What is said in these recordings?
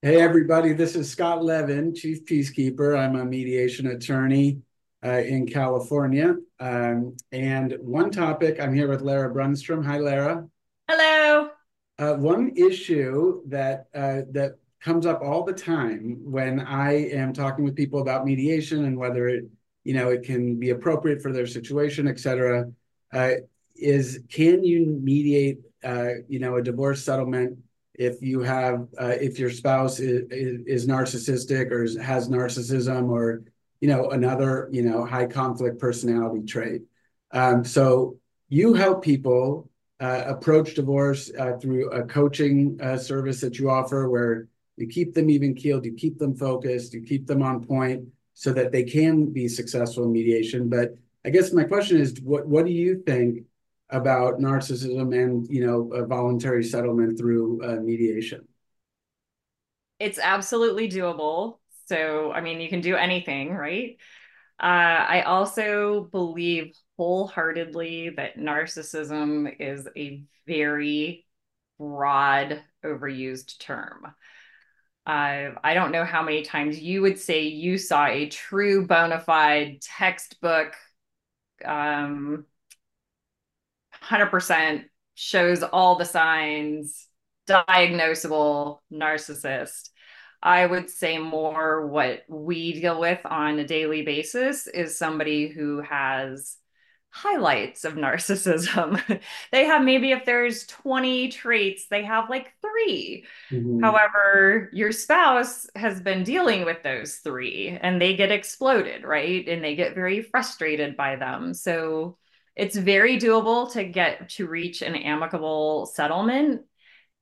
Hey, everybody, this is Scott Levin, Chief Peacekeeper. I'm a mediation attorney uh, in California. Um, and one topic, I'm here with Lara Brunstrom. Hi, Lara. Hello. Uh, one issue that uh, that comes up all the time when I am talking with people about mediation and whether it, you know, it can be appropriate for their situation, et cetera, uh, is can you mediate, uh, you know, a divorce settlement if you have uh, if your spouse is, is, narcissistic or has narcissism or you know another you know high conflict personality trait? Um, so you help people uh, approach divorce uh, through a coaching uh, service that you offer where you keep them even keeled you keep them focused you keep them on point so that they can be successful in mediation. But i guess my question is what what do you think about narcissism and you know a voluntary settlement through uh, mediation. It's absolutely doable. So i mean you can do anything right? Uh, i also believe wholeheartedly that narcissism is a very broad overused term. Uh, I don't know how many times you would say you saw a true bona fide textbook um, 100% shows all the signs, diagnosable narcissist. I would say more what we deal with on a daily basis is somebody who has highlights of narcissism. they have maybe if there's 20 traits, they have like 3 mm-hmm. However, your spouse has been dealing with those three and they get exploded, right? And they get very frustrated by them. So it's very doable to get to reach an amicable settlement.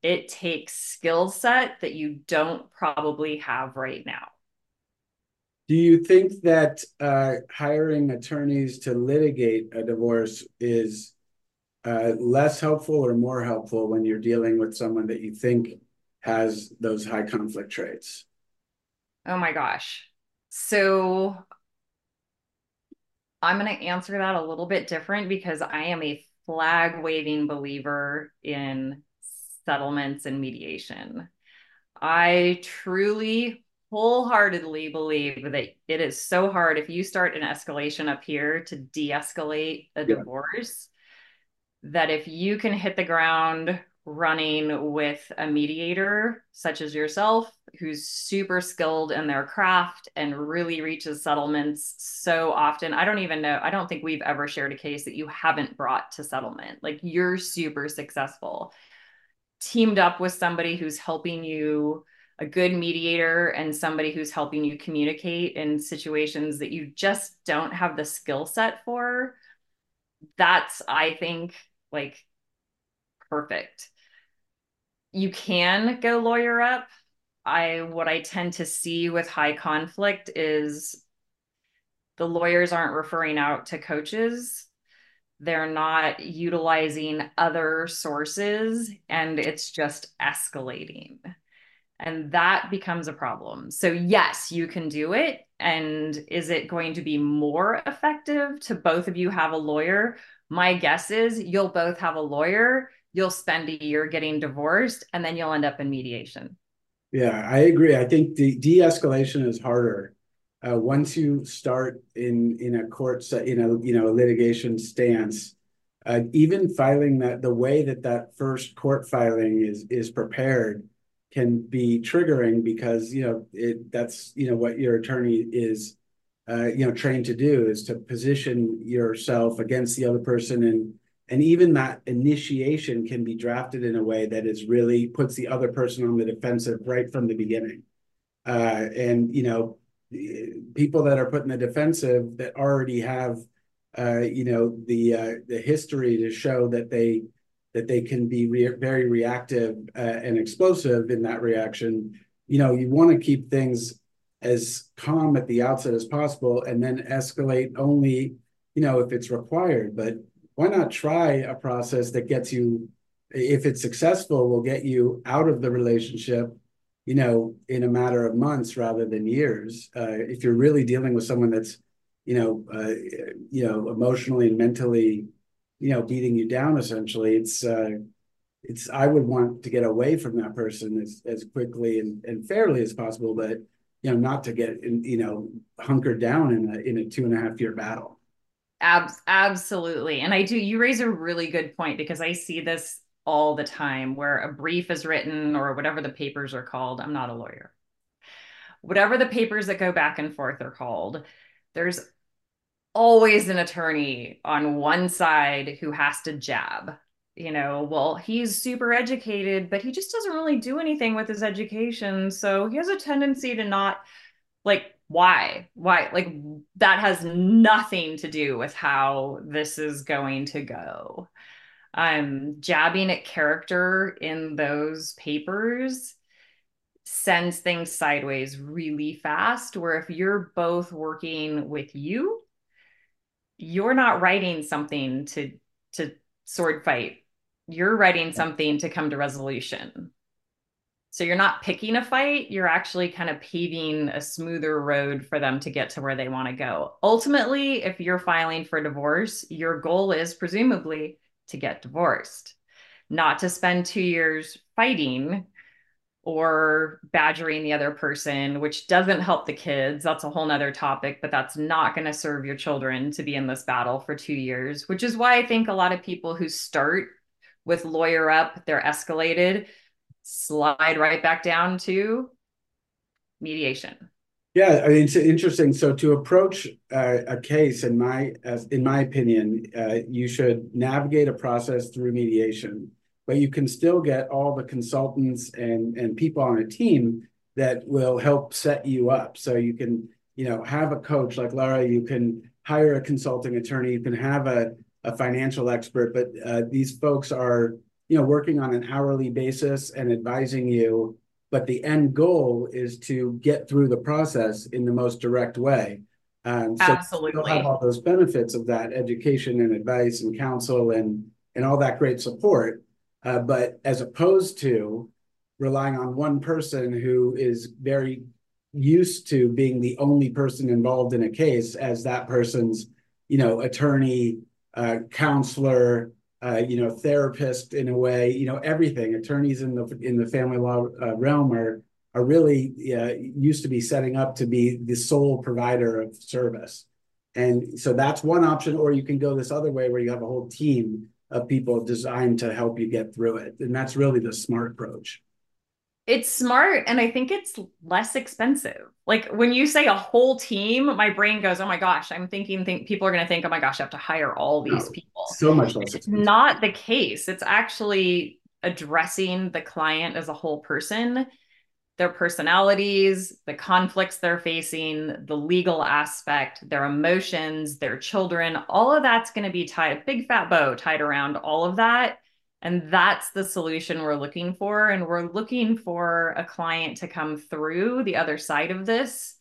It takes skill set that you don't probably have right now. Do you think that uh, hiring attorneys to litigate a divorce is uh, less helpful or more helpful when you're dealing with someone that you think has those high conflict traits? Oh my gosh. So I'm going to answer that a little bit different because I am a flag waving believer in settlements and mediation. I truly wholeheartedly believe that it is so hard if you start an escalation up here to de escalate a yeah. divorce that if you can hit the ground running with a mediator such as yourself who's super skilled in their craft and really reaches settlements so often. I don't even know i don't think we've ever shared a case that you haven't brought to settlement. Like you're super successful. Teamed up with somebody who's helping you a good mediator and somebody who's helping you communicate in situations that you just don't have the skill set for that's i think like perfect. You can go lawyer up. I what I tend to see with high conflict is the lawyers aren't referring out to coaches. They're not utilizing other sources and it's just escalating. And that becomes a problem. So, yes, you can do it. And is it going to be more effective to both of you have a lawyer? My guess is you'll both have a lawyer you'll spend a year getting divorced and then you'll end up in mediation. Yeah, I agree. I think the de-escalation is harder. Uh, once you start in in a court in a you know a litigation stance, uh, even filing that the way that that first court filing is is prepared can be triggering because you know it that's you know what your attorney is uh, you know trained to do is to position yourself against the other person and and even that initiation can be drafted in a way that is really puts the other person on the defensive right from the beginning. Uh, and you know people that are put in the defensive that already have uh, you know the uh, the history to show that they that they can be re- very reactive uh, and explosive in that reaction you know you want to keep things as calm at the outset as possible and then escalate only you know if it's required. But why not try a process that gets you if it's successful will get you out of the relationship you know in a matter of months rather than years uh, if you're really dealing with someone that's you know uh, you know emotionally and mentally you know beating you down essentially it's uh, it's I would want to get away from that person as as quickly and, and fairly as possible, but you know, not to get in, you know, hunkered down in a in a two and a half year battle. Abs- absolutely. And I do, you raise a really good point because I see this all the time where a brief is written or whatever the papers are called. I'm not a lawyer. Whatever the papers that go back and forth are called, there's always an attorney on one side who has to jab. You know, well, he's super educated, but he just doesn't really do anything with his education. So he has a tendency to not like why? Why? Like that has nothing to do with how this is going to go. Um jabbing at character in those papers sends things sideways really fast where if you're both working with you you're not writing something to to sword fight. You're writing something to come to resolution so you're not picking a fight, you're actually kind of paving a smoother road for them to get to where they want to go. Ultimately, if you're filing for divorce, your goal is presumably to get divorced, not to spend two years fighting or badgering the other person, which doesn't help the kids. That's a whole nother topic, but that's not going to serve your children to be in this battle for two years, which is why I think a lot of people who start with lawyer up, they're escalated slide right back down to mediation. Yeah, I mean, it's interesting. So to approach uh, a case, in my as in my opinion, uh, you should navigate a process through mediation, but you can still get all the consultants and and people on a team that will help set you up. So you can, you know, have a coach like Lara. You can hire a consulting attorney. You can have a a financial expert, but uh, these folks are you know, working on an hourly basis and advising you, but the end goal is to get through the process in the most direct way. Um, so Absolutely. You'll have all those benefits of that education and advice and counsel and and all that great support. Uh, but as opposed to relying on one person who is very used to being the only person involved in a case as that person's, you know, attorney, uh, counselor, uh, you know, therapist in a way, you know, everything. Attorneys in the in the family law uh, realm are are really uh, used to be setting up to be the sole provider of service, and so that's one option. Or you can go this other way where you have a whole team of people designed to help you get through it, and that's really the smart approach it's smart and I think it's less expensive. Like when you say a whole team, my brain goes, "Oh my gosh!" I'm thinking, think people are going to think, "Oh my gosh, I have to hire all these no, people." So much less. It's not the case. It's actually addressing the client as a whole person, their personalities, the conflicts they're facing, the legal aspect, their emotions, their children. All of that's going to be tied, a big fat bow tied around all of that and that's the solution we're looking for. And we're looking for a client to come through the other side of this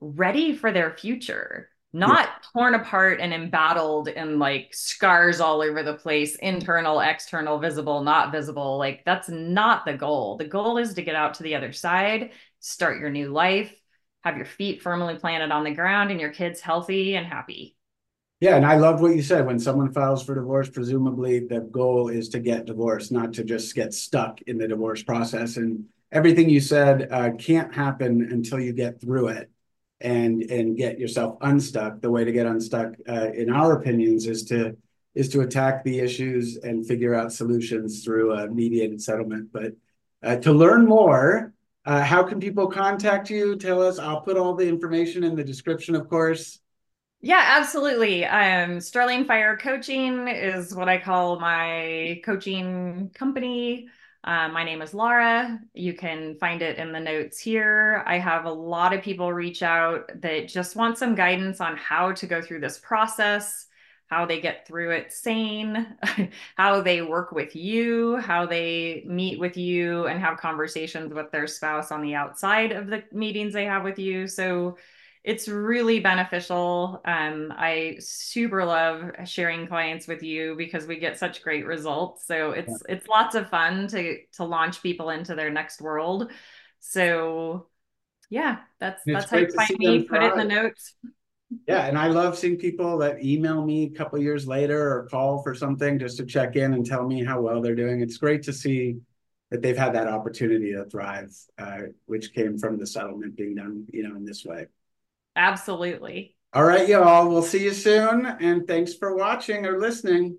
ready for their future, not yeah. torn apart and embattled and like scars all over the place, internal, external, visible, not visible. Like that's not the goal. The goal is to get out to the other side, start your new life, have your feet firmly planted on the ground, and your kids healthy and happy. Yeah, and I love what you said. When someone files for divorce, presumably the goal is to get divorced, not to just get stuck in the divorce process. And everything you said uh, can't happen until you get through it and and get yourself unstuck. The way to get unstuck, uh, in our opinions, is to is to attack the issues and figure out solutions through a mediated settlement. But uh, to learn more, uh, how can people contact you? Tell us. I'll put all the information in the description, of course. Yeah, absolutely. Um, Sterling Fire Coaching is what I call my coaching company. Uh, my name is Lara. You can find it in the notes here. I have a lot of people reach out that just want some guidance on how to go through this process, how they get through it sane, how they work with you, how they meet with you and have conversations with their spouse on the outside of the meetings they have with you. So, it's really beneficial. Um, I super love sharing clients with you because we get such great results. So it's yeah. it's lots of fun to to launch people into their next world. So yeah, that's that's how you find me. Put it in the notes. Yeah, and I love seeing people that email me a couple years later or call for something just to check in and tell me how well they're doing. It's great to see that they've had that opportunity to thrive, uh, which came from the settlement being done, you know, in this way. Absolutely. All right, y'all. We'll see you soon. And thanks for watching or listening.